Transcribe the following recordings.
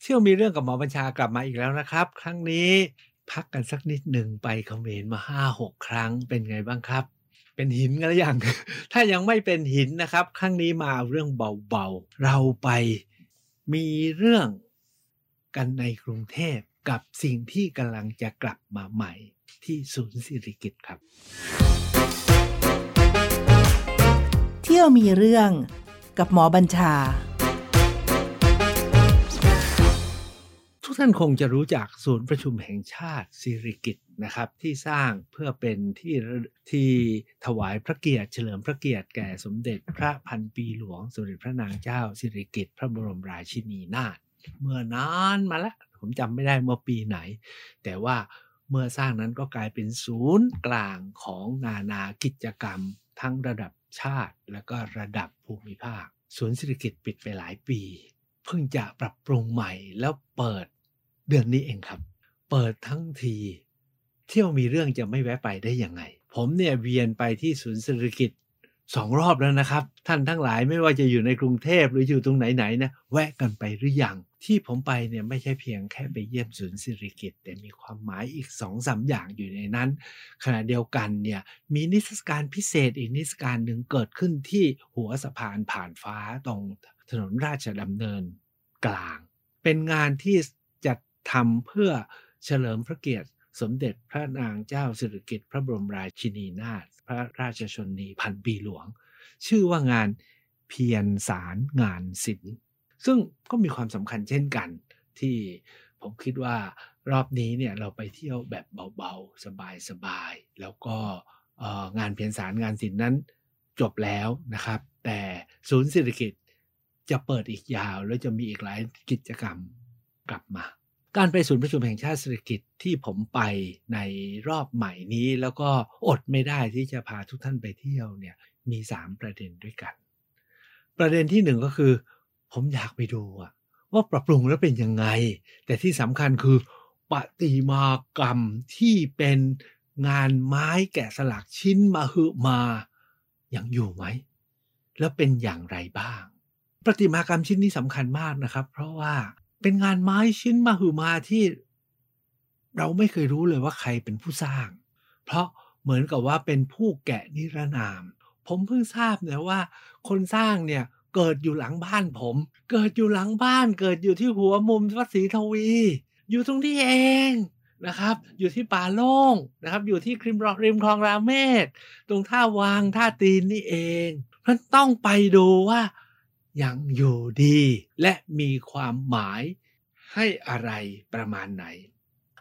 เที่ยวมีเรื่องกับหมอบัญชากลับมาอีกแล้วนะครับ ครั้งนี้พักกันสักนิดหนึ่งไปเขมรมาห้าหกครั้งเป็นไงบ้างครับ เป็นหินกันหรือยัง ถ้ายังไม่เป็นหินนะครับ ครั้งนี้มาเรื่องเบาๆ เราไปมีเรื่องกันในกรุงเทพกับสิ่งที่กำลังจะกลับมาใหม่ที่ศูนย์สิริกิตครับ เที่ยวมีเรื่องกับหมอบัญชา ทุกท่านคงจะรู้จักศูนย์ประชุมแห่งชาติสิริกิตนะครับที่สร้างเพื่อเป็นที่ที่ถวายพระเกียรติเฉลิมพระเกียรติแก่สมเด็จพระพันปีหลวงสมเด็จพระนางเจ้าสิริกิตพระบรมราชินีนาถเมื่อนานมาแล้วผมจำไม่ได้เมื่อปีไหน แต่ว่าเมื่อสร้างนั้นก็กลายเป็นศูนย์กลางของนานากิจกรรม ทั้งระดับชาติและก็ระดับภูมิภาค ศูนย์สิริกิตปิดไปหลายปี เพิ่งจะปรับปรุงใหม่แล้วเปิด เดือนนี้เองครับ เปิดทั้งทีเที่ยวมีเรื่องจะไม่แวะไปได้ยังไง ผมเนี่ยเวียนไปที่ศูนย์สิริกิตสองรอบแล้วนะครับ ท่านทั้งหลายไม่ว่าจะอยู่ในกรุงเทพหรืออยู่ตรงไหนๆนะแวะกันไปหรือยัง ที่ผมไปเนี่ยไม่ใช่เพียงแค่ไปเยี่ยมศูนย์สิริกิตแต่มีความหมายอีกสองสาอย่างอยู่ในนั้น ขณะเดียวกันเนี่ยมีนิทรรศการพิเศษอีกนิทรรศการหนึ่งเกิดขึ้นที่หัวสะพานผ่านฟ้าตรงถนนราชดำเนินกลาง เป็นงานที่จะ ทำเพื่อเฉลิมพระเกียรติสมเด็จพระนางเจ้าสิริกิติ์พระบรมราชินีนาถพระราชชนนีพันปีหลวง ชื่อว่างานเพียรสารงานศิลป์ซึ่งก็มีความสำคัญเช่นกัน ที่ผมคิดว่ารอบนี้เนี่ยเราไปเที่ยวแบบเบาๆ สบายๆ แล้วก็งานเพียรสารงานศิลป์นั้นจบแล้วนะครับ แต่ศูนย์เศรษฐกิจจะเปิดอีกยาว แล้วจะมีอีกหลายกิจกรรมกลับมา การไปศูนย์ประชุมแห่งชาติเศรษฐกิจที่ผมไปในรอบใหม่นี้ แล้วก็อดไม่ได้ที่จะพาทุกท่านไปเที่ยวเนี่ยมี 3 ประเด็นด้วยกัน ประเด็นที่หนึ่งก็คือ ผมอยากไปดูว่าปรับปรุงแล้วเป็นยังไง แต่ที่สำคัญคือปฏิมากรรมที่เป็นงานไม้แกะสลักชิ้นมาหือมายังอยู่ไหม แล้วเป็นอย่างไรบ้าง ประติมากรรมชิ้นนี้สำคัญมากนะครับ เพราะว่า เป็นงานไม้ชิ้นมาหืมาที่เราไม่เคยรู้เลยว่าใครเป็นผู้สร้าง เพราะเหมือนกับว่าเป็นผู้แกะนิรนาม ผมเพิ่งทราบเนี่ยว่า คนสร้างเนี่ยเกิดอยู่หลังบ้านผม เกิดอยู่หลังบ้าน เกิดอยู่ที่หัวมุมวัดศรีทวี อยู่ตรงที่เองนะครับ อยู่ที่ป่าโล่งนะครับ อยู่ที่คริมรริมคลองราเมศ ตรงท่าวางท่าตีนนี่เองเพราะต้องไปดูว่า ยังอยู่ดี และมีความหมายให้อะไรประมาณไหน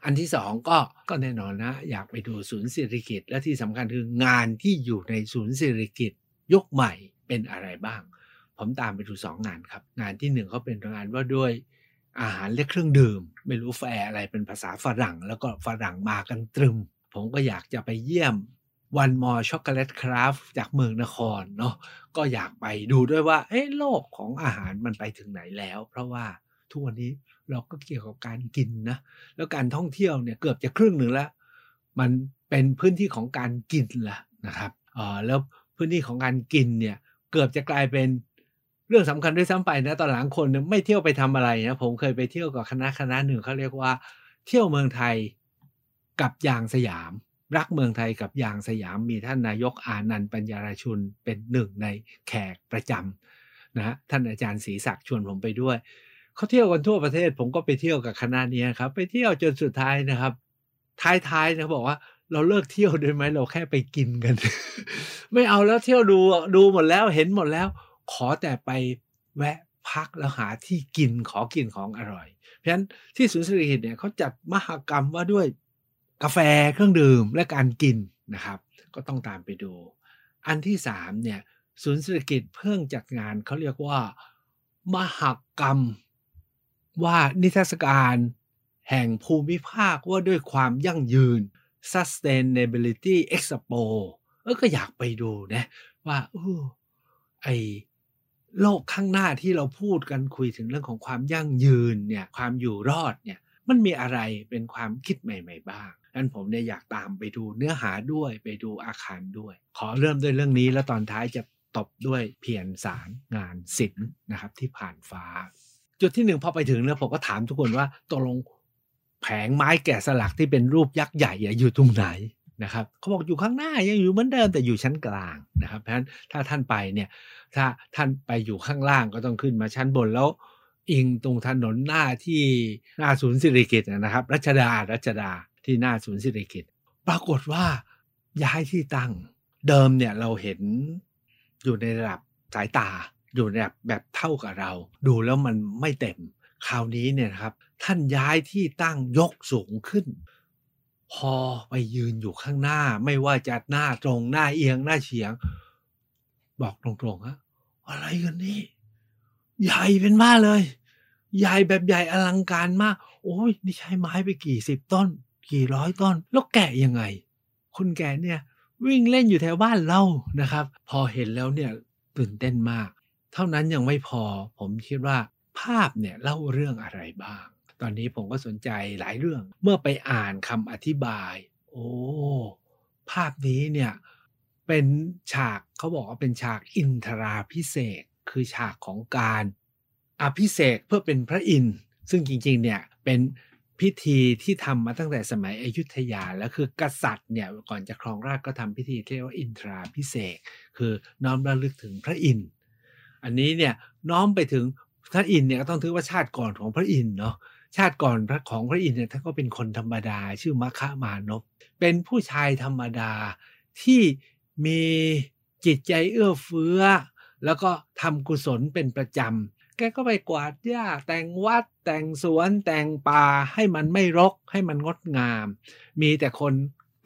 อันที่สองก็ก็แน่นอนนะ อยากไปดูศูนย์เศรษฐกิจ และที่สำคัญคืองานที่อยู่ในศูนย์เศรษฐกิจยกใหม่เป็นอะไรบ้าง ผมตามไปดูสองงานครับ งานที่หนึ่งเขาเป็นงานว่าด้วยอาหารและเครื่องดื่ม ไม่รู้แฟอะไรเป็นภาษาฝรั่ง แล้วก็ฝรั่งมากันตรึม ผมก็อยากจะไปเยี่ยม วันมอช็อกโกแลตคราฟจากเมืองนครเนาะก็อยากไปดูด้วยว่าเอ๊ะโลกของอาหารมันไปถึงไหนแล้ว เพราะว่าทุกวันนี้เราก็เกี่ยวกับการกินนะแล้วการท่องเที่ยวเนี่ยเกือบจะครึ่งหนึ่งแล้ว มันเป็นพื้นที่ของการกินละนะครับอ่าแล้วพื้นที่ของการกินเนี่ยเกือบจะกลายเป็นเรื่องสำคัญด้วยซ้ำไปนะตอนหลังคนไม่เที่ยวไปทำอะไรนะผมเคยไปเที่ยวกับคณะคณะหนึ่งเขาเรียกว่า เที่ยวเมืองไทยกับยางสยาม รักเมืองไทยกับยางสยามมีท่านนายกอานันต์ปัญญาราชุนเป็นหนึ่งในแขกประจำนะท่านอาจารย์ศรีศักดิ์ชวนผมไปด้วยเขาเที่ยวกันทั่วประเทศ ผมก็ไปเที่ยวกับคณะนี้ครับ ไปเที่ยวจนสุดท้ายนะครับ ท้ายๆนะบอกว่าเราเลิกเที่ยวได้ไหมเราแค่ไปกินกัน ไม่เอาแล้วเที่ยวดูดูหมดแล้วเห็นหมดแล้ว ขอแต่ไปแวะพักแล้วหาที่กินขอกินของอร่อย เพราะฉะนั้นที่ศูนย์เศรษฐกิจเนี่ยเขาจัดมหกรรมว่าด้วย กาแฟเครื่องดื่มและการกินนะครับ ก็ต้องตามไปดู อันที่สามเนี่ยศูนย์เศรษฐกิจเพิ่งจัดงานเขาเรียกว่า มหกรรม ว่านิทรรศการแห่งภูมิภาคว่าด้วยความยั่งยืน sustainability expo เออก็อยากไปดูนะ ว่าออไอโลกข้างหน้าที่เราพูดกันคุยถึงเรื่องของความยั่งยืนเนี่ยความอยู่รอดเนี่ย มันมีอะไรเป็นความคิดใหม่ ๆ บ้างนั้นผมเนี่ยอยากตามไปดูเนื้อหาด้วยไปดูอาคารด้วย ขอเริ่มด้วยเรื่องนี้แล้วตอนท้ายจะตบด้วยเพียรสารงานศิลป์นะครับที่ผ่านฟ้า จุดที่หนึ่งพอไปถึงเนี่ยผมก็ถามทุกคนว่าตกลงแผงไม้แกะสลักที่เป็นรูปยักษ์ใหญ่อยู่ตรงไหนนะครับเขาบอกอยู่ข้างหน้ายังอยู่เหมือนเดิมแต่อยู่ชั้นกลางนะครับเพราะฉะนั้นถ้าท่านไปเนี่ยถ้าท่านไปอยู่ข้างล่างก็ต้องขึ้นมาชั้นบนแล้ว อิงตรงถนนหน้าที่หน้าศูนย์สิริกิตนะครับ รัชดารัชดาที่หน้าศูนย์สิริกิตปรากฏว่าย้ายที่ตั้ง เดิมเนี่ยเราเห็นอยู่ในระดับสายตาอยู่ในแบบแบบเท่ากับเรา ดูแล้วมันไม่เต็ม คราวนี้เนี่ยครับ ท่านย้ายที่ตั้งยกสูงขึ้น พอไปยืนอยู่ข้างหน้า ไม่ว่าจะหน้าตรงหน้าเอียงหน้าเฉียง บอกตรงๆฮะอะไรกันนี่ ใหญ่เป็นมาเลย ใหญ่แบบใหญ่อลังการมาก โอ้ยนี่ใช้ไม้ไปกี่สิบต้น กี่ร้อยต้น แล้วแกะยังไง คนแก่เนี่ยวิ่งเล่นอยู่แถวบ้านเรานะครับ พอเห็นแล้วเนี่ยตื่นเต้นมาก เท่านั้นยังไม่พอ ผมคิดว่าภาพเนี่ยเล่าเรื่องอะไรบ้าง ตอนนี้ผมก็สนใจหลายเรื่อง เมื่อไปอ่านคำอธิบาย โอ้ภาพนี้เนี่ยเป็นฉากเขาบอกว่าเป็นฉากอินทราพิเศษ คือฉากของการอภิเษกเพื่อเป็นพระอินทร์ซึ่งจริงๆเนี่ยเป็นพิธีที่ทำมาตั้งแต่สมัยอยุธยาแล้วคือกษัตริย์เนี่ยก่อนจะครองราชก็ทำพิธีเรียกว่าอินทราพิเศษคือน้อมระลึกถึงพระอินทร์อันนี้เนี่ยน้อมไปถึงพระอินทร์เนี่ยก็ต้องถือว่าชาติก่อนของพระอินทร์เนาะชาติก่อนพระของพระอินทร์เนี่ยท่านก็เป็นคนธรรมดา ชื่อมคะมานพเป็นผู้ชายธรรมดาที่มีจิตใจเอื้อเฟื้อ แล้วก็ทำกุศลเป็นประจำ แกก็ไปกวาดหญ้าแต่งวัด แต่งสวนแต่งป่าให้มันไม่รกให้มันงดงาม มีแต่คน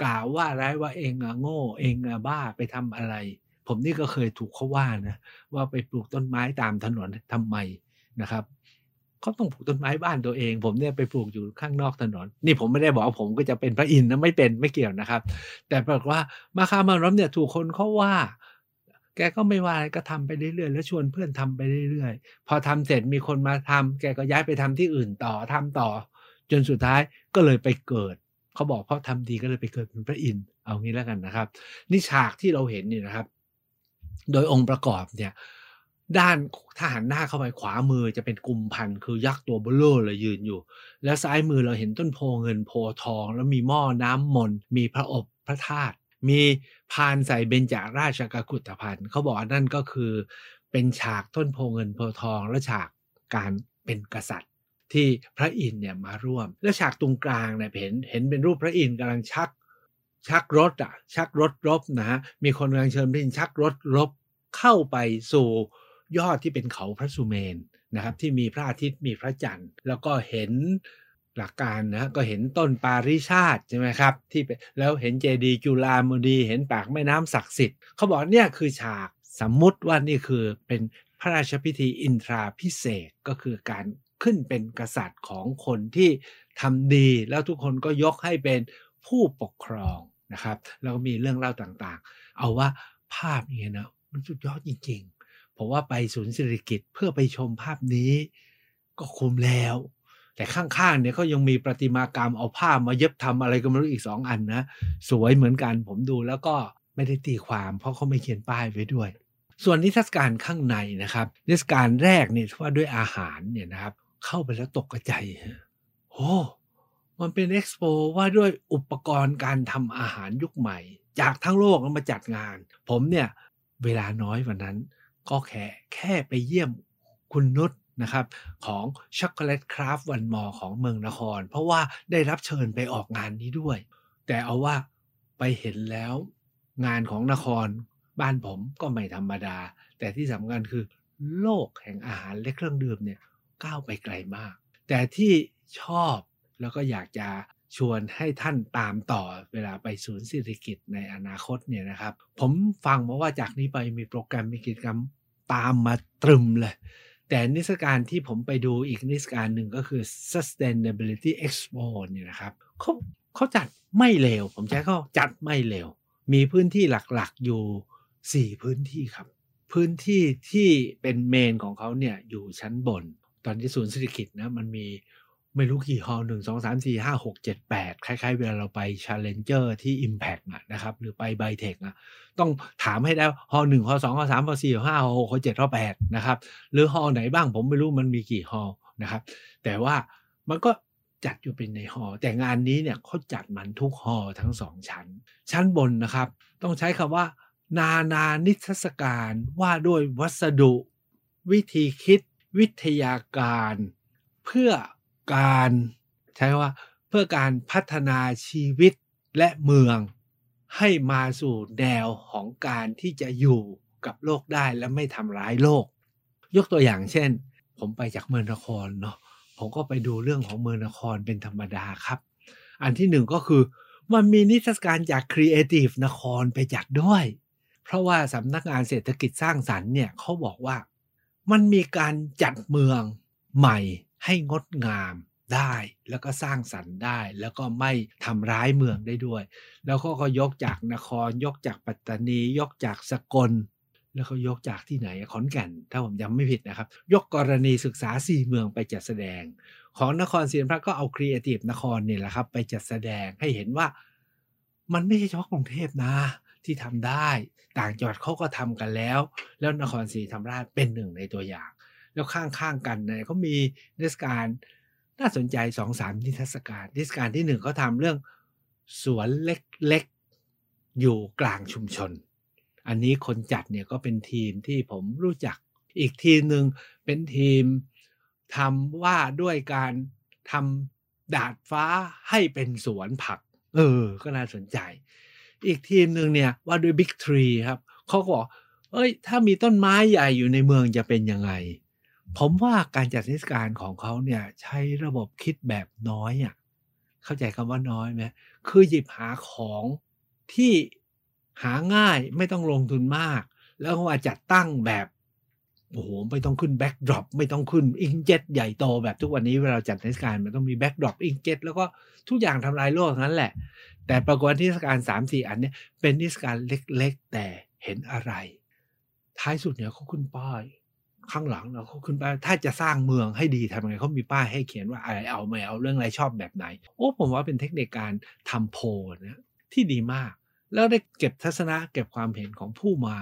กล่าวว่าร้ายว่าเองอะโง่ เองอะบ้าไปทำอะไร ผมนี่ก็เคยถูกเขาว่านะว่าไปปลูกต้นไม้ตามถนนทำไมนะครับเขาต้องปลูกต้นไม้บ้านตัวเอง ผมเนี่ยไปปลูกอยู่ข้างนอกถนน นี่ผมไม่ได้บอกว่าผมก็จะเป็นพระอินทร์นะไม่เป็นไม่เกี่ยวนะครับ แต่ปรากฏว่ามาคามารบเนี่ยถูกคนเขาว่า แกก็ไม่ว่าอะไรก็ทำไปเรื่อยๆแล้วชวนเพื่อนทำไปเรื่อยๆ พอทำเสร็จมีคนมาทำแกก็ย้ายไปทำที่อื่นต่อทำต่อ จนสุดท้ายก็เลยไปเกิดเขาบอกเพราะทำดีก็เลยไปเกิดเป็นพระอินทร์เอางี้แล้วกันนะครับ นี่ฉากที่เราเห็นนี่นะครับ โดยองค์ประกอบเนี่ยด้านถ้าหันหน้าเข้าไปขวามือจะเป็นกลุ่มพันคือยักษ์ตัวเบลอเลยยืนอยู่ แล้วซ้ายมือเราเห็นต้นโพเงินโพทอง แล้วมีหม้อน้ำมนมีพระอบพระธาตุ มีพานใส่เบญจาราชกกุฏพันธ์เขาบอกนั่นก็คือเป็นฉากต้นโพเงินโพทอง และฉากการเป็นกษัตริย์ที่พระอินทร์เนี่ยมาร่วม และฉากตรงกลางเนี่ยเห็นเห็นเป็นรูปพระอินทร์กำลังชัก ชักรถอะชักรถรบนะฮะมีคนกำลังเชิญพระอินทร์ชักรถรบเข้าไปสู่ยอดที่เป็นเขาพระสุเมนนะครับที่มีพระอาทิตย์มีพระจันทร์ แล้วก็เห็น หลักการนะก็เห็นต้นปาริชาติใช่ไหมครับที่แล้วเห็นเจดีย์จุฬามณีเห็นปากแม่น้ำศักดิ์สิทธิ์เขาบอกเนี่ยคือฉากสมมุติว่านี่คือเป็นพระราชพิธีอินทราพิเศษก็คือการขึ้นเป็นกษัตริย์ของคนที่ทำดีแล้วทุกคนก็ยกให้เป็นผู้ปกครองนะครับ แล้วก็มีเรื่องเล่าต่างๆ เอาว่าภาพนี้นะมันสุดยอดจริงๆ ผมว่าไปศูนย์เศิริกิตเพื่อไปชมภาพนี้ ก็คุ้มแล้ว แต่ข้างๆเนี่ยก็ยังมีประติมากรรมเอาผ้ามาเย็บทำอะไรก็ไม่รู้อีกสองอันนะสวยเหมือนกันผมดูแล้วก็ไม่ได้ตีความ เพราะเขาไม่เขียนป้ายไว้ด้วย ส่วนนิทรรศการข้างในนะครับ นิทรรศการแรกเนี่ยว่าด้วยอาหารเนี่ยนะครับ เข้าไปแล้วตกใจโอ้มันเป็นเอ็กซ์โปว่าด้วยอุปกรณ์การทำอาหารยุคใหม่ จากทั้งโลกมาจัดงาน ผมเนี่ยเวลาน้อยวันนั้น ก็แค่แค่ไปเยี่ยมคุณนุช นะครับของช็อกโกแลตคราฟวันมอของเมืองนคร เพราะว่าได้รับเชิญไปออกงานนี้ด้วย แต่เอาว่าไปเห็นแล้วงานของนครบ้านผมก็ไม่ธรรมดา แต่ที่สำคัญคือโลกแห่งอาหารและเครื่องดื่มเนี่ยก้าวไปไกลมาก แต่ที่ชอบแล้วก็อยากจะชวนให้ท่านตามต่อเวลาไปศูนย์เศรษฐกิจในอนาคตเนี่ยนะครับ ผมฟังมาว่าจากนี้ไปมีโปรแกรมมีกิจกรรมตามมาตรึมเลย แต่นิทรรศการที่ผมไปดูอีกนิทรรศการหนึ่งก็คือ sustainability expo เนี่ยนะครับเขาเขาจัดไม่เลวผมใช้เขาจัดไม่เลวมีพื้นที่หลักๆอยู่ 4 พื้นที่ครับ พื้นที่ที่เป็น main ของเขาเนี่ยอยู่ชั้นบน ตอนที่ศูนย์สิริกิติ์นะมันมี ไม่รู้กี่ hall หนึ่งสองสามสี่ห้าหกเจ็ดแปดคล้ายๆ เวลาเราไป Challenger ที่ Impact อะนะครับ หรือไป b บเทคอะต้องถามให้ได้ hall หนึ่ง hall สอง hall สาม hall สี่ hall ห้า hall หก hall เจ็ด hall แปดนะครับ หรือ hall ไหนบ้างผมไม่รู้มันมีกี่ hall นะครับ แต่ว่ามันก็จัดอยู่เป็นใน hall แต่งานนี้เนี่ยเขาจัดมันทุก hall ทั้งสองชั้น ชั้นบนนะครับ ต้องใช้คำว่า นานานิทรรศการว่าด้วยวัสดุ วิธีคิด วิทยาการ เพื่อ การใช้ว่าเพื่อการพัฒนาชีวิตและเมือง ให้มาสู่แนวของการที่จะอยู่กับโลกได้และไม่ทำร้ายโลก ยกตัวอย่างเช่น ผมไปจากเมืองนครเนาะผมก็ไปดูเรื่องของเมืองนครเป็นธรรมดาครับ อันที่หนึ่งก็คือมันมีนิทรรศการจาก Creative นครไปจัดด้วย เพราะว่าสำนักงานเศรษฐกิจสร้างสรรค์เนี่ยเขาบอกว่า มันมีการจัดเมืองใหม่ ให้งดงามได้แล้วก็สร้างสรรค์ได้ แล้วก็ไม่ทำร้ายเมืองได้ด้วย แล้วก็ก็ยกจากนคร ยกจากปัตตานี ยกจากสกล แล้วเขายกจากที่ไหนขอนแก่น ถ้าผมจำไม่ผิดนะครับ ยกกรณีศึกษาสี่เมืองไปจัดแสดง ของนครศรีธรรมราชก็เอาครีเอทีฟนครเนี่ยแหละครับ ไปจัดแสดงให้เห็นว่า มันไม่ใช่เฉพาะกรุงเทพนะที่ทำได้ ต่างจังหวัดเขาก็ทำกันแล้ว แล้วนครศรีธรรมราชเป็นหนึ่งในตัวอย่าง แล้วข้างๆกันเนี่ยเขามีนิทรรศการน่าสนใจสองสามนิทรรศการนิทรรศการที่หนึ่งเขาทำเรื่องสวนเล็กๆอยู่กลางชุมชน อันนี้คนจัดเนี่ยก็เป็นทีมที่ผมรู้จักอีกทีมหนึ่งเป็นทีมทำว่าด้วยการทำดาดฟ้าให้เป็นสวนผัก เออ ก็น่าสนใจ อีกทีมหนึ่งเนี่ยว่าด้วยบิ๊กทรีครับเขาก็บอกเอ้ย ถ้ามีต้นไม้ใหญ่อยู่ในเมืองจะเป็นยังไง ผมว่าการจัดเทศกาลของเขาเนี่ยใช้ระบบคิดแบบน้อยอะเข้าใจคำว่าน้อยไหมคือหยิบหาของที่หาง่ายไม่ต้องลงทุนมาก แล้วก็มาจัดตั้งแบบโอ้โหไม่ต้องขึ้น backdrop ไม่ต้องขึ้น inkjet ใหญ่โตแบบทุกวันนี้เวลาจัดเทศกาลมันต้องมี backdrop inkjet แล้วก็ทุกอย่างทำลายโลกนั้นแหละ แต่ปรากฏเทศกาลสามสี่อันเนี่ยเป็นเทศกาลเล็กๆ แต่เห็นอะไร ท้ายสุดเนี่ยเขาขึ้นป้าย ข้างหลังเราเขาขึ้นป้ายถ้าจะสร้างเมืองให้ดีทำยังไงเขามีป้ายให้เขียนว่าอะไรเอาไม่เอาเรื่องอะไรชอบแบบไหน โอ้ผมว่าเป็นเทคนิคการทำโพลนะที่ดีมาก แล้วได้เก็บทัศนะเก็บความเห็นของผู้มา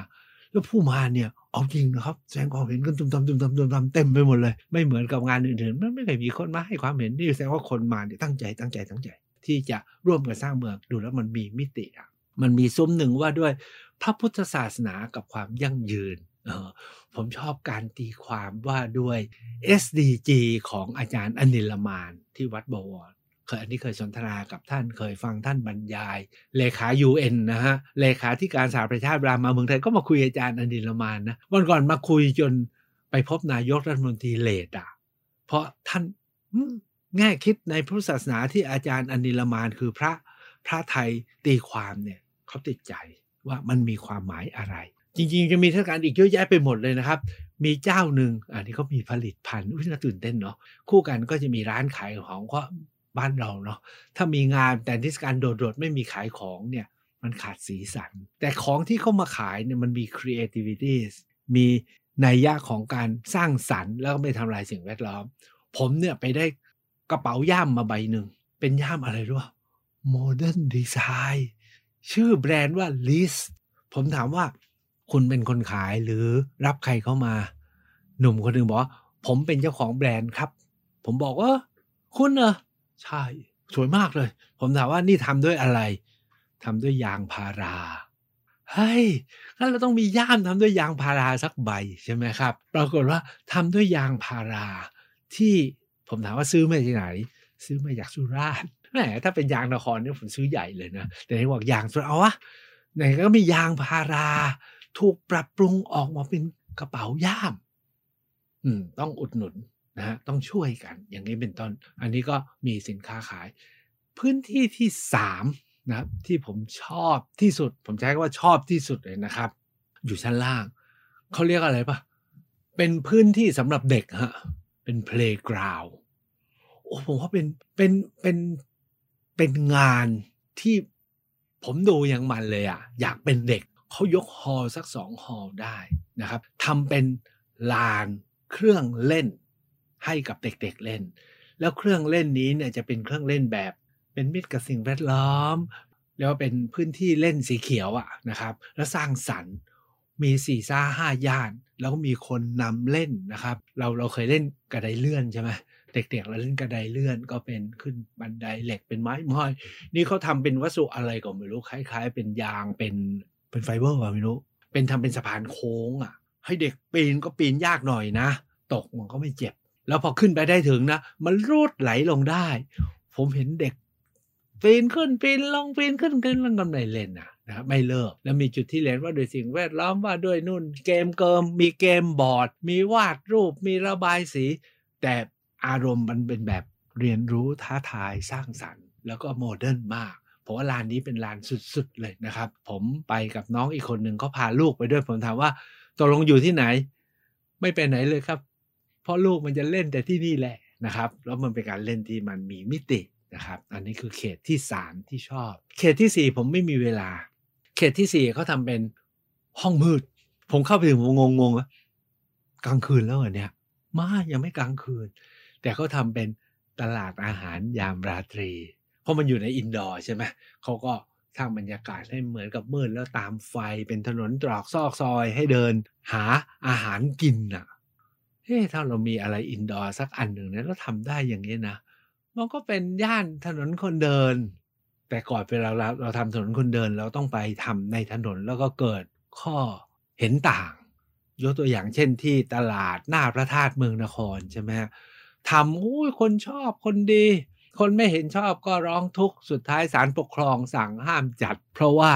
แล้วผู้มาเนี่ยเอาจริงนะครับแสดงความเห็นกันตุ่มตำตุ่มตำตุ่มตำเต็มไปหมดเลย ไม่เหมือนกับงานอื่นๆมันไม่เคยมีคนมาให้ความเห็นนี่แสดงว่าคนมาเนี่ยตั้งใจตั้งใจตั้งใจ ที่จะร่วมกันสร้างเมืองดูแล้วมันมีมิติอะมันมีซุ้มหนึ่งว่าด้วยพระพุทธศาสนากับความยั่งยืน ผมชอบการตีความว่าด้วย SDG ของอาจารย์อนิลมานที่วัดบวรเคยอันนี้เคยสนทนากับท่านเคยฟังท่านบรรยาย เลขา UN นะฮะ เลขาธิการสหประชาชาติเวลามาเมืองไทยก็มาคุยอาจารย์อนิลมานนะวันก่อนมาคุยจนไปพบนายกรัฐมนตรีเลดอะเพราะท่านแง่คิดในพุทธศาสนาที่อาจารย์อนิลมานคือพระพระไทยตีความเนี่ยเขาติดใจว่ามันมีความหมายอะไร จริงๆจะมีเทศกาลอีกเยอะแยะไปหมดเลยนะครับ มีเจ้าหนึ่งอันนี้เขามีผลิตภัณฑ์อุ้ยน่าตื่นเต้นเนาะคู่กันก็จะมีร้านขายของก็บ้านเราเนาะถ้ามีงานแต่เทศกาลโดดๆไม่มีขายของเนี่ยมันขาดสีสัน แต่ของที่เขามาขายเนี่ยมันมี creativity มีนัยยะของการสร้างสรรค์ แล้วก็ไม่ทำลายสิ่งแวดล้อม ผมเนี่ยไปได้กระเป๋าย่ามมาใบหนึ่ง เป็นย่ามอะไรรู้ป่ะ modern design ชื่อแบรนด์ว่า Liz ผมถามว่า คุณเป็นคนขายหรือรับใครเข้ามา หนุ่มคนหนึ่งบอกว่าผมเป็นเจ้าของแบรนด์ครับ ผมบอกว่าคุณเหรอใช่ สวยมากเลย ผมถามว่านี่ทำด้วยอะไรทำด้วยยางพาราเฮ้ยงั้นเราต้องมีย่ามทำด้วยยางพาราสักใบใช่ไหมครับ ปรากฏว่าทำด้วยยางพาราที่ผมถามว่าซื้อมาจากไหน ซื้อมาจากสุราษฎร์แหมถ้าเป็นยางนครเนี่ยผมซื้อใหญ่เลยนะ แต่ที่บอกยางสุราษฎร์เอาวะไหนก็มียางพารา ถูกปรับปรุงออกมาเป็นกระเป๋าย่าม อืม ต้องอุดหนุนนะฮะต้องช่วยกัน อย่างนี้เป็นต้น อันนี้ก็มีสินค้าขาย พื้นที่ที่สามนะครับที่ผมชอบที่สุด ผมใช้คำว่าชอบที่สุดเลยนะครับ อยู่ชั้นล่าง เขาเรียกอะไรปะเป็นพื้นที่สำหรับเด็กฮะเป็น playground โอ้ผมว่าเป็นเป็นเป็นเป็นงานที่ผมดูอย่างมันเลยอะอยากเป็นเด็ก เขายกฮอลสักสองฮอลได้นะครับทำเป็นลานเครื่องเล่นให้กับเด็กๆเล่น แล้วเครื่องเล่นนี้เนี่ยจะเป็นเครื่องเล่นแบบ เป็นมิตรกับสิ่งแวดล้อมเรียกว่าเป็นพื้นที่เล่นสีเขียวอะนะครับ แล้วสร้างสรรค์มีสี่ซ่าห้าย่าน แล้วก็มีคนนำเล่นนะครับ เราเราเคยเล่นกระไดเลื่อนใช่ไหมเด็กๆเราเล่นกระไดเลื่อนก็เป็นขึ้นบันไดเหล็กเป็นไม้ม้อย นี่เขาทำเป็นวัสดุอะไรก็ไม่รู้คล้าย ๆ เป็นยางเป็น เป็นไฟเบอร์อะไม่รู้ เป็นทำเป็นสะพานโค้งอะ ให้เด็กปีนก็ปีนยากหน่อยนะ ตกมันก็ไม่เจ็บ แล้วพอขึ้นไปได้ถึงนะ มันรูดไหลลงได้ ผมเห็นเด็กปีนขึ้นปีนลงปีนขึ้นขึ้นลงกันไม่เล่นนะนะไม่เลิก แล้วมีจุดที่เรียนว่าโดยสิ่งแวดล้อมว่าด้วยนู่น เกมเกิมมีเกมบอร์ด มีวาดรูปมีระบายสี แต่อารมณ์มันเป็นแบบเรียนรู้ท้าทายสร้างสรรค์ แล้วก็โมเดิร์นมาก ผมว่าลานนี้เป็นลานสุดๆเลยนะครับ ผมไปกับน้องอีกคนหนึ่งเขาพาลูกไปด้วยผมถามว่าตกลงอยู่ที่ไหน ไม่ไปไหนเลยครับเพราะลูกมันจะเล่นแต่ที่นี่แหละนะครับ แล้วมันเป็นการเล่นที่มันมีมิตินะครับ อันนี้คือเขตที่สามที่ชอบ เขตที่สี่ผมไม่มีเวลา เขตที่สี่เขาทำเป็นห้องมืด ผมเข้าไปถึงผมงงๆว่ากลางคืนแล้วเหรอเนี่ยมายังไม่กลางคืน แต่เขาทำเป็นตลาดอาหารยามราตรี เพราะมันอยู่ใน indoor ใช่ไหมเขาก็สร้างบรรยากาศให้เหมือนกับมืดแล้วตามไฟเป็นถนนตรอกซอกซอยให้เดินหาอาหารกินอะเฮ้ถ้าเรามีอะไร indoor สักอันหนึ่งเนี่ยเราทำได้อย่างนี้นะ มันก็เป็นย่านถนนคนเดิน แต่ก่อนเวลาเราเราทำถนนคนเดินเราต้องไปทำในถนนแล้วก็เกิดข้อเห็นต่าง ยกตัวอย่างเช่นที่ตลาดหน้าพระธาตุเมืองนครใช่ไหมทำอุ้ยคนชอบคนดี คนไม่เห็นชอบก็ร้องทุกข์สุดท้ายศาลปกครองสั่งห้ามจัด เพราะว่า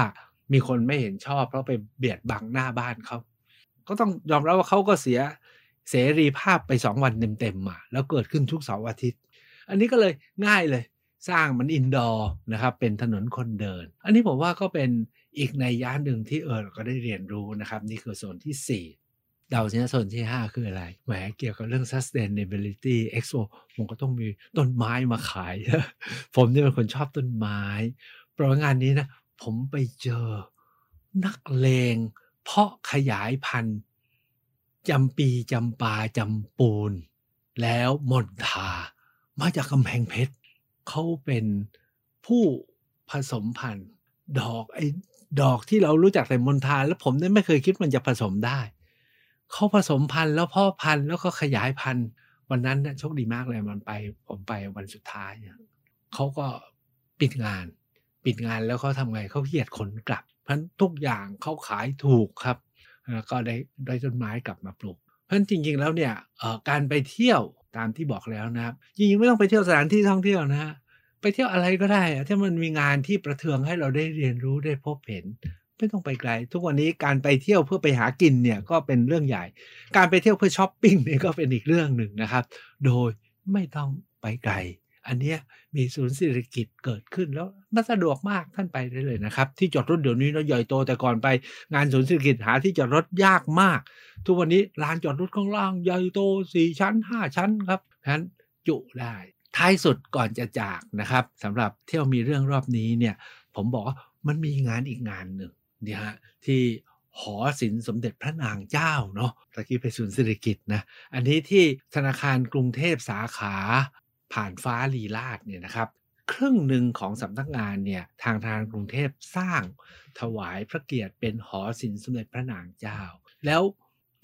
มีคนไม่เห็นชอบ เพราะไปเบียดบังหน้าบ้านเขาก็ต้องยอมรับว่าเขาก็เสียเสรีภาพไปสองวันเต็มๆมาแล้วเกิดขึ้นทุกเสาร์อาทิตย์ อันนี้ก็เลยง่ายเลยสร้างมันอินดอร์นะครับเป็นถนนคนเดิน อันนี้ผมว่าก็เป็นอีกในย่านหนึ่งที่เออเราก็ได้เรียนรู้นะครับ นี่คือโซนที่4 ดาเนี่ยโซนที่ 5 คืออะไรแหมเกี่ยวกับเรื่อง sustainability expo ผมก็ต้องมีต้นไม้มาขาย ผมเนี่ยเป็นคนชอบต้นไม้ เพราะงานนี้นะ ผมไปเจอนักเลง เพาะขยายพันธุ์จำปีจำปาจำปูน แล้วมนทา มาจากกำแพงเพชรเขาเป็นผู้ผสมพันธุ์ดอกไอ้ดอกที่เรารู้จักแต่มณฑาแล้วผมเนี่ยไม่เคยคิดมันจะผสมได้ เขาผสมพันธุ์แล้วพ่อพันธุ์แล้วก็ขยายพันธุ์ วันนั้นเนี่ยโชคดีมากเลยมันไป ผมไปวันสุดท้ายเนี่ยเขาก็ปิดงาน ปิดงานแล้วเขาทำไงเขาเกียดขนกลับ เพราะทุกอย่างเขาขายถูกครับก็ได้ได้ต้นไม้กลับมาปลูก เพราะจริง ๆ แล้วเนี่ยการไปเที่ยวตามที่บอกแล้วนะครับจริงๆไม่ต้องไปเที่ยวสถานที่ท่องเที่ยวนะฮะไปเที่ยวอะไรก็ได้ถ้ามันมีงานที่ประเทืองให้เราได้เรียนรู้ได้พบเห็น ไม่ต้องไปไกล ทุกวันนี้การไปเที่ยวเพื่อไปหากินเนี่ยก็เป็นเรื่องใหญ่ การไปเที่ยวเพื่อช้อปปิ้งเนี่ยก็เป็นอีกเรื่องหนึ่งนะครับ โดยไม่ต้องไปไกล อันนี้มีศูนย์สิริกิติ์เกิดขึ้นแล้วมันสะดวกมากท่านไปได้เลยนะครับ ที่จอดรถเดี๋ยวนี้เนาใหญ่โตแต่ก่อนไปงานศูนย์เศรษฐกิจหาที่จอดรถยากมาก ทุกวันนี้ลานจอดรถข้างล่างใหญ่โตสี่ชั้นห้าชั้นครับฉะนั้นจุได้ท้ายสุดก่อนจะจากนะครับสำหรับเที่ยวมีเรื่องรอบนี้เนี่ย ผมบอกว่ามันมีงานอีกงานหนึ่ง นี่ฮะที่หอศิลป์สมเด็จพระนางเจ้าเนาะตะกี้ไปศูนย์เศรษฐกิจนะ อันนี้ที่ธนาคารกรุงเทพสาขาผ่านฟ้าลีลาดเนี่ยนะครับ ครึ่งหนึ่งของสำนักงานเนี่ยทางทางกรุงเทพสร้างถวายพระเกียรติเป็นหอศิลป์สมเด็จพระนางเจ้า แล้ว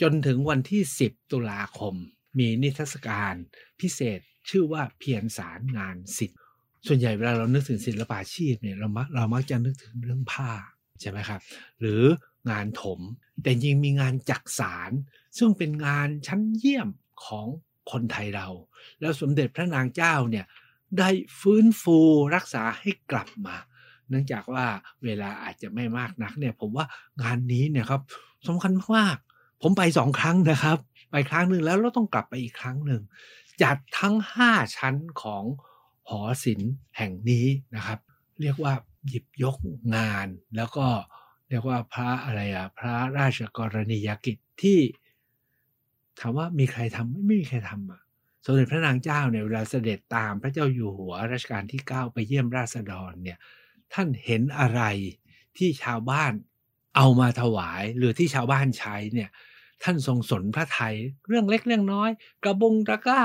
จนถึงวันที่ 10 ตุลาคม มีนิทรรศการพิเศษชื่อว่าเพียรสารงานศิลป์ส่วนใหญ่เวลาเรานึกถึงศิลปาชีพเนี่ยเรามักเรามักจะนึกถึงเรื่องผ้า ใช่ไหมครับ หรืองานถม แต่ยิงมีงานจักสารซึ่งเป็นงานชั้นเยี่ยมของคนไทยเรา แล้วสมเด็จพระนางเจ้าเนี่ยได้ฟื้นฟูรักษาให้กลับมา เนื่องจากว่าเวลาอาจจะไม่มากนักเนี่ยผมว่างานนี้เนี่ยครับสำคัญมากผมไปสองครั้งนะครับ ไปครั้งหนึ่งแล้วเราต้องกลับไปอีกครั้งหนึ่งจัดทั้งห้าชั้นของหอศิลป์แห่งนี้นะครับ เรียกว่า หยิบยกงาน แล้วก็เรียกว่าพระอะไรอะพระราชกรณียกิจที่ถามว่ามีใครทำไม่มีใครทำอะสมเด็จพระนางเจ้าเนี่ยเวลาเสด็จตามพระเจ้าอยู่หัวรัชกาลที่ 9 ไปเยี่ยมราษฎรเนี่ยท่านเห็นอะไรที่ชาวบ้านเอามาถวาย หรือที่ชาวบ้านใช้เนี่ยท่านทรงสนพระไทยเรื่องเล็กเรื่องน้อย กระบงตะกร้า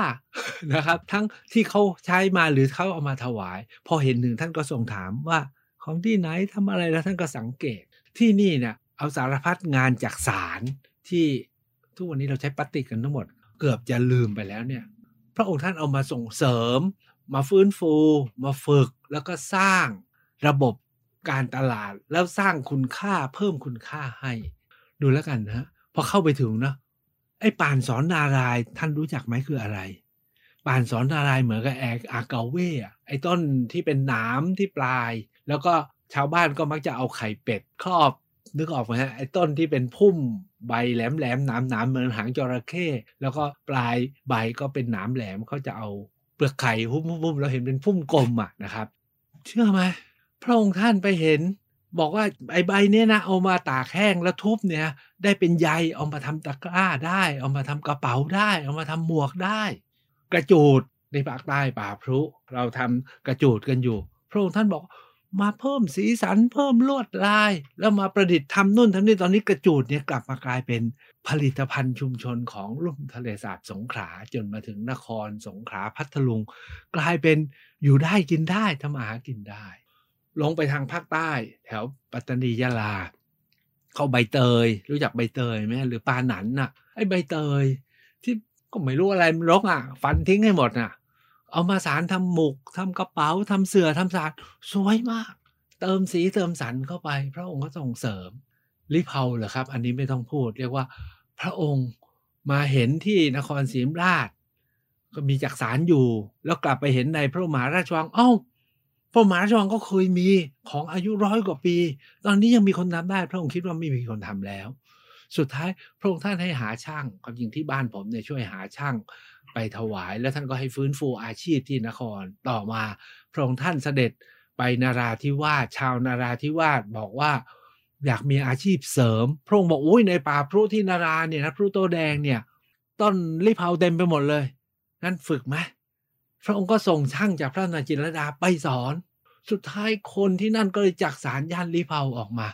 นะครับ ทั้งที่เขาใช้มาหรือเขาเอามาถวาย พอเห็นหนึ่งท่านก็ทรงถามว่า ของที่ไหนทำอะไรแล้วท่านก็สังเกตที่นี่เนี่ยเอาสารพัดงานจากสารที่ทุกวันนี้เราใช้ปฏิกันทั้งหมด เกือบจะลืมไปแล้วเนี่ยพระองค์ท่านเอามาส่งเสริม มาฟื้นฟู มาฝึกแล้วก็สร้างระบบการตลาดแล้วสร้างคุณค่าเพิ่มคุณค่าให้ ดูแล้วกันนะพอเข้าไปถึงนะไอ้ป่านสอนนารายท่านรู้จักไหมคืออะไร ป่านสอนนารายเหมือนกับแอกอากาเว่ไอ้ต้นที่เป็นหนามที่ปลาย แล้วก็ชาวบ้านก็มักจะเอาไข่เป็ดครอบนึกออกไหมฮะไอ้ต้นที่เป็นพุ่มใบแหลมแหลมหนามหนามเหมือนหางจระเข้แล้วก็ปลายใบก็เป็นหนามแหลมเขาจะเอาเปลือกไข่หุ้มๆเราเห็นเป็นพุ่มกลมอะนะครับ เชื่อไหมพระองค์ท่านไปเห็น บอกว่าไอ้ใบเนี้ยนะเอามาตากแห้งแล้วทุบเนี่ยได้เป็นใยเอามาทำตะกร้าได้ เอามาทำกระเป๋าได้ เอามาทำหมวกได้ กระจูดในภาคใต้ป่าพรุเราทำกระจูดกันอยู่ พระองค์ท่านบอก มาเพิ่มสีสันเพิ่มลวดลาย แล้วมาประดิษฐ์ทำนู่นทำนี่ตอนนี้กระจูดเนี่ยกลับมากลายเป็นผลิตภัณฑ์ชุมชนของลุ่มทะเลสาบสงขลาจนมาถึงนครสงขลาพัทลุง กลายเป็นอยู่ได้กินได้ทำอาหากินได้ ลงไปทางภาคใต้ แถวปัตตานียะลา เข้าใบเตย รู้จักใบเตยไหมหรือปลาหนันน่ะไอ้ใบเตย ที่ก็ไม่รู้อะไรมันรกอะ ฟันทิ้งให้หมดน่ะ เอามาสารทำหมุกทำกระเป๋าทำเสือทำสารสวยมาก เติมสีเติมสันเข้าไป พระองค์ก็ส่งเสริมลิเผาเหรอครับ อันนี้ไม่ต้องพูด เรียกว่าพระองค์มาเห็นที่นครศรีธรรมราช ก็มีจักสารอยู่ แล้วกลับไปเห็นในพระมหาราชวัง เอ้า พระมหาราชวังก็เคยมีของอายุร้อยกว่าปี ตอนนี้ยังมีคนทำได้ พระองค์คิดว่าไม่มีคนทำแล้ว สุดท้ายพระองค์ท่านให้หาช่าง ความจริงที่บ้านผมเนี่ยช่วยหาช่างไปถวาย แล้วท่านก็ให้ฟื้นฟูอาชีพที่นครต่อมา พระองค์ท่านเสด็จไปนาราธิวาสชาวนาราธิวาสบอกว่าอยากมีอาชีพเสริม พระองค์บอกอุ้ยในป่าพรุที่นาราเนี่ยนะพรุโตแดงเนี่ย ต้นลิเผาเต็มไปหมดเลยงั้นฝึกไหมพระองค์ก็ส่งช่างจากพระนาจิรดาไปสอน สุดท้ายคนที่นั่นก็เลยจักสารย่านลิเผาออกมา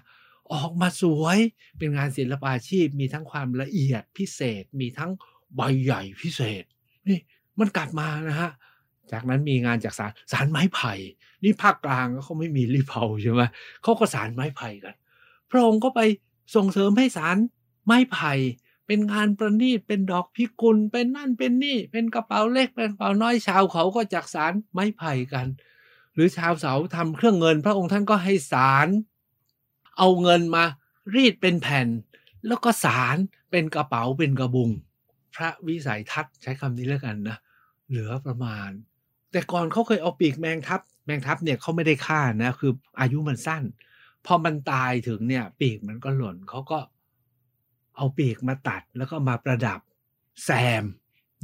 ออกมาสวยเป็นงานศิลปาชีพ มีทั้งความละเอียดพิเศษ มีทั้งใบใหญ่พิเศษ นี่มันกลับมานะฮะจากนั้นมีงานจากสารสารไม้ไผ่ นี่ภาคกลางเขาไม่มีลิเผาใช่ไหมเขาก็สารไม้ไผ่กัน พระองค์ก็ไปส่งเสริมให้สารไม้ไผ่เป็นงานประณีตเป็นดอกพิกุลเป็นนั่นเป็นนี่ เป็นกระเป๋าเล็กเป็นกระเป๋าน้อยชาวเขาก็จากสารไม้ไผ่กัน หรือชาวเสาทำเครื่องเงิน พระองค์ท่านก็ให้สาร เอาเงินมารีดเป็นแผ่น แล้วก็สารเป็นกระเป๋าเป็นกระบุง พระวิสัยทัศน์ใช้คำนี้แล้วกันนะ เหลือประมาณ แต่ก่อนเขาเคยเอาปีกแมงทับ แมงทับเนี่ยเขาไม่ได้ฆ่านะคืออายุมันสั้น พอมันตายถึงเนี่ย ปีกมันก็หล่นเขาก็เอาปีกมาตัดแล้วก็มาประดับแซม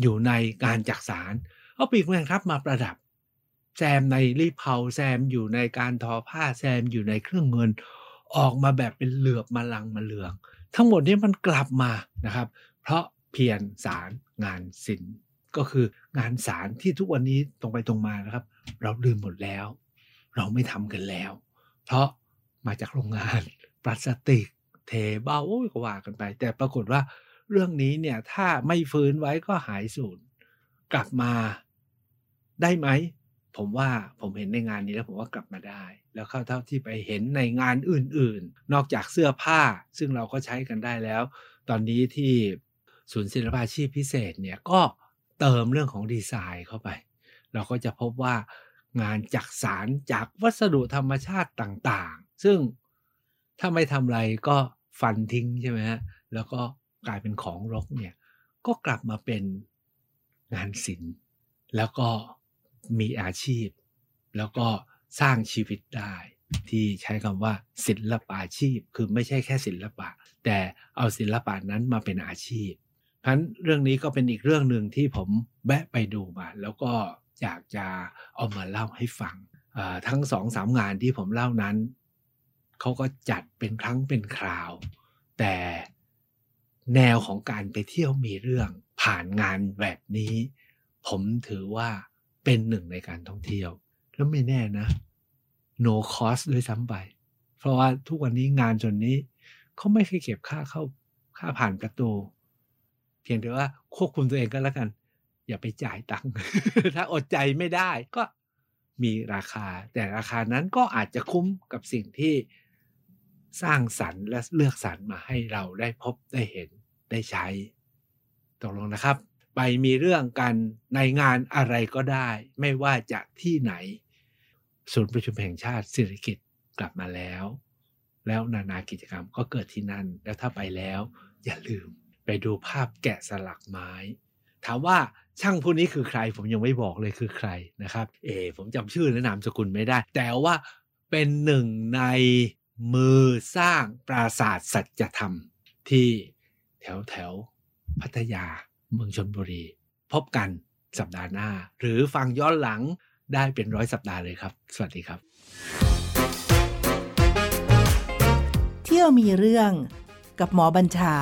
อยู่ในการจักสารเอาปีกแมงทับมาประดับ แซมในรีเผาแซมอยู่ในการทอผ้าแซมอยู่ในเครื่องเงิน ออกมาแบบเป็นเหลือบมาลังมาเลือง ทั้งหมดนี้มันกลับมานะครับ เพราะเพียรสารงานศิลป์ก็คืองานสารที่ทุกวันนี้ตรงไปตรงมานะครับ เราลืมหมดแล้ว เราไม่ทำกันแล้ว เพราะมาจากโรงงานพลาสติก เทเบ้าโอ้ยก็ว่ากันไป แต่ปรากฏว่าเรื่องนี้เนี่ยถ้าไม่ฟื้นไว้ก็หายสูญกลับมาได้ไหม ผมว่าผมเห็นในงานนี้แล้วผมว่ากลับมาได้ แล้วเข้าเท่าที่ไปเห็นในงานอื่นๆ นอกจากเสื้อผ้าซึ่งเราก็ใช้กันได้แล้ว ตอนนี้ที่ศูนย์ศิลปาชีพพิเศษเนี่ยก็เติมเรื่องของดีไซน์เข้าไป เราก็จะพบว่างานจักสารจากวัสดุธรรมชาติต่างๆ ซึ่งถ้าไม่ทำอะไรก็ฟันทิ้งใช่ไหมฮะแล้วก็กลายเป็นของรกเนี่ยก็กลับมาเป็นงานศิลป์แล้วก็ มีอาชีพ แล้วก็สร้างชีวิตได้ ที่ใช้คำว่า ศิลปาชีพ คือไม่ใช่แค่ศิลปะ แต่เอาศิลปะนั้นมาเป็นอาชีพเพราะฉะนั้นเรื่องนี้ก็เป็นอีกเรื่องหนึ่งที่ผมแวะไปดูมา แล้วก็อยากจะเอามาเล่าให้ฟังทั้งสองสามงานที่ผมเล่านั้นเขาก็จัดเป็นครั้งเป็นคราว แต่แนวของการไปเที่ยวมีเรื่องผ่านงานแบบนี้ ผมถือว่า เป็นหนึ่งในการท่องเที่ยว แล้วไม่แน่นะ no cost ด้วยซ้ำไป เพราะว่าทุกวันนี้งานจนนี้เขาไม่เคยเก็บค่าเข้าค่าผ่านประตู เพียงแต่ว่าควบคุมตัวเองก็แล้วกัน อย่าไปจ่ายตังค์ถ้าอดใจไม่ได้ก็มีราคา แต่ราคานั้นก็อาจจะคุ้มกับสิ่งที่สร้างสรรค์และเลือกสรรมาให้เราได้พบได้เห็นได้ใช้ตกลงนะครับ ไปมีเรื่องกันในงานอะไรก็ได้ ไม่ว่าจะที่ไหน ศูนย์ประชุมแห่งชาติสิริกิตกลับมาแล้ว แล้วนานากิจกรรมก็เกิดที่นั่น แล้วถ้าไปแล้ว อย่าลืมไปดูภาพแกะสลักไม้ ถามว่าช่างผู้นี้คือใคร ผมยังไม่บอกเลยคือใครนะครับ เอ ผมจำชื่อและนามสกุลไม่ได้ แต่ว่าเป็นหนึ่งในมือสร้างปราสาทสัจธรรมที่แถวแถวพัทยา เมืองชนบุรี พบกันสัปดาห์หน้า หรือฟังย้อนหลังได้เป็นร้อยสัปดาห์เลยครับ สวัสดีครับ เที่ยวมีเรื่องกับหมอบัญชา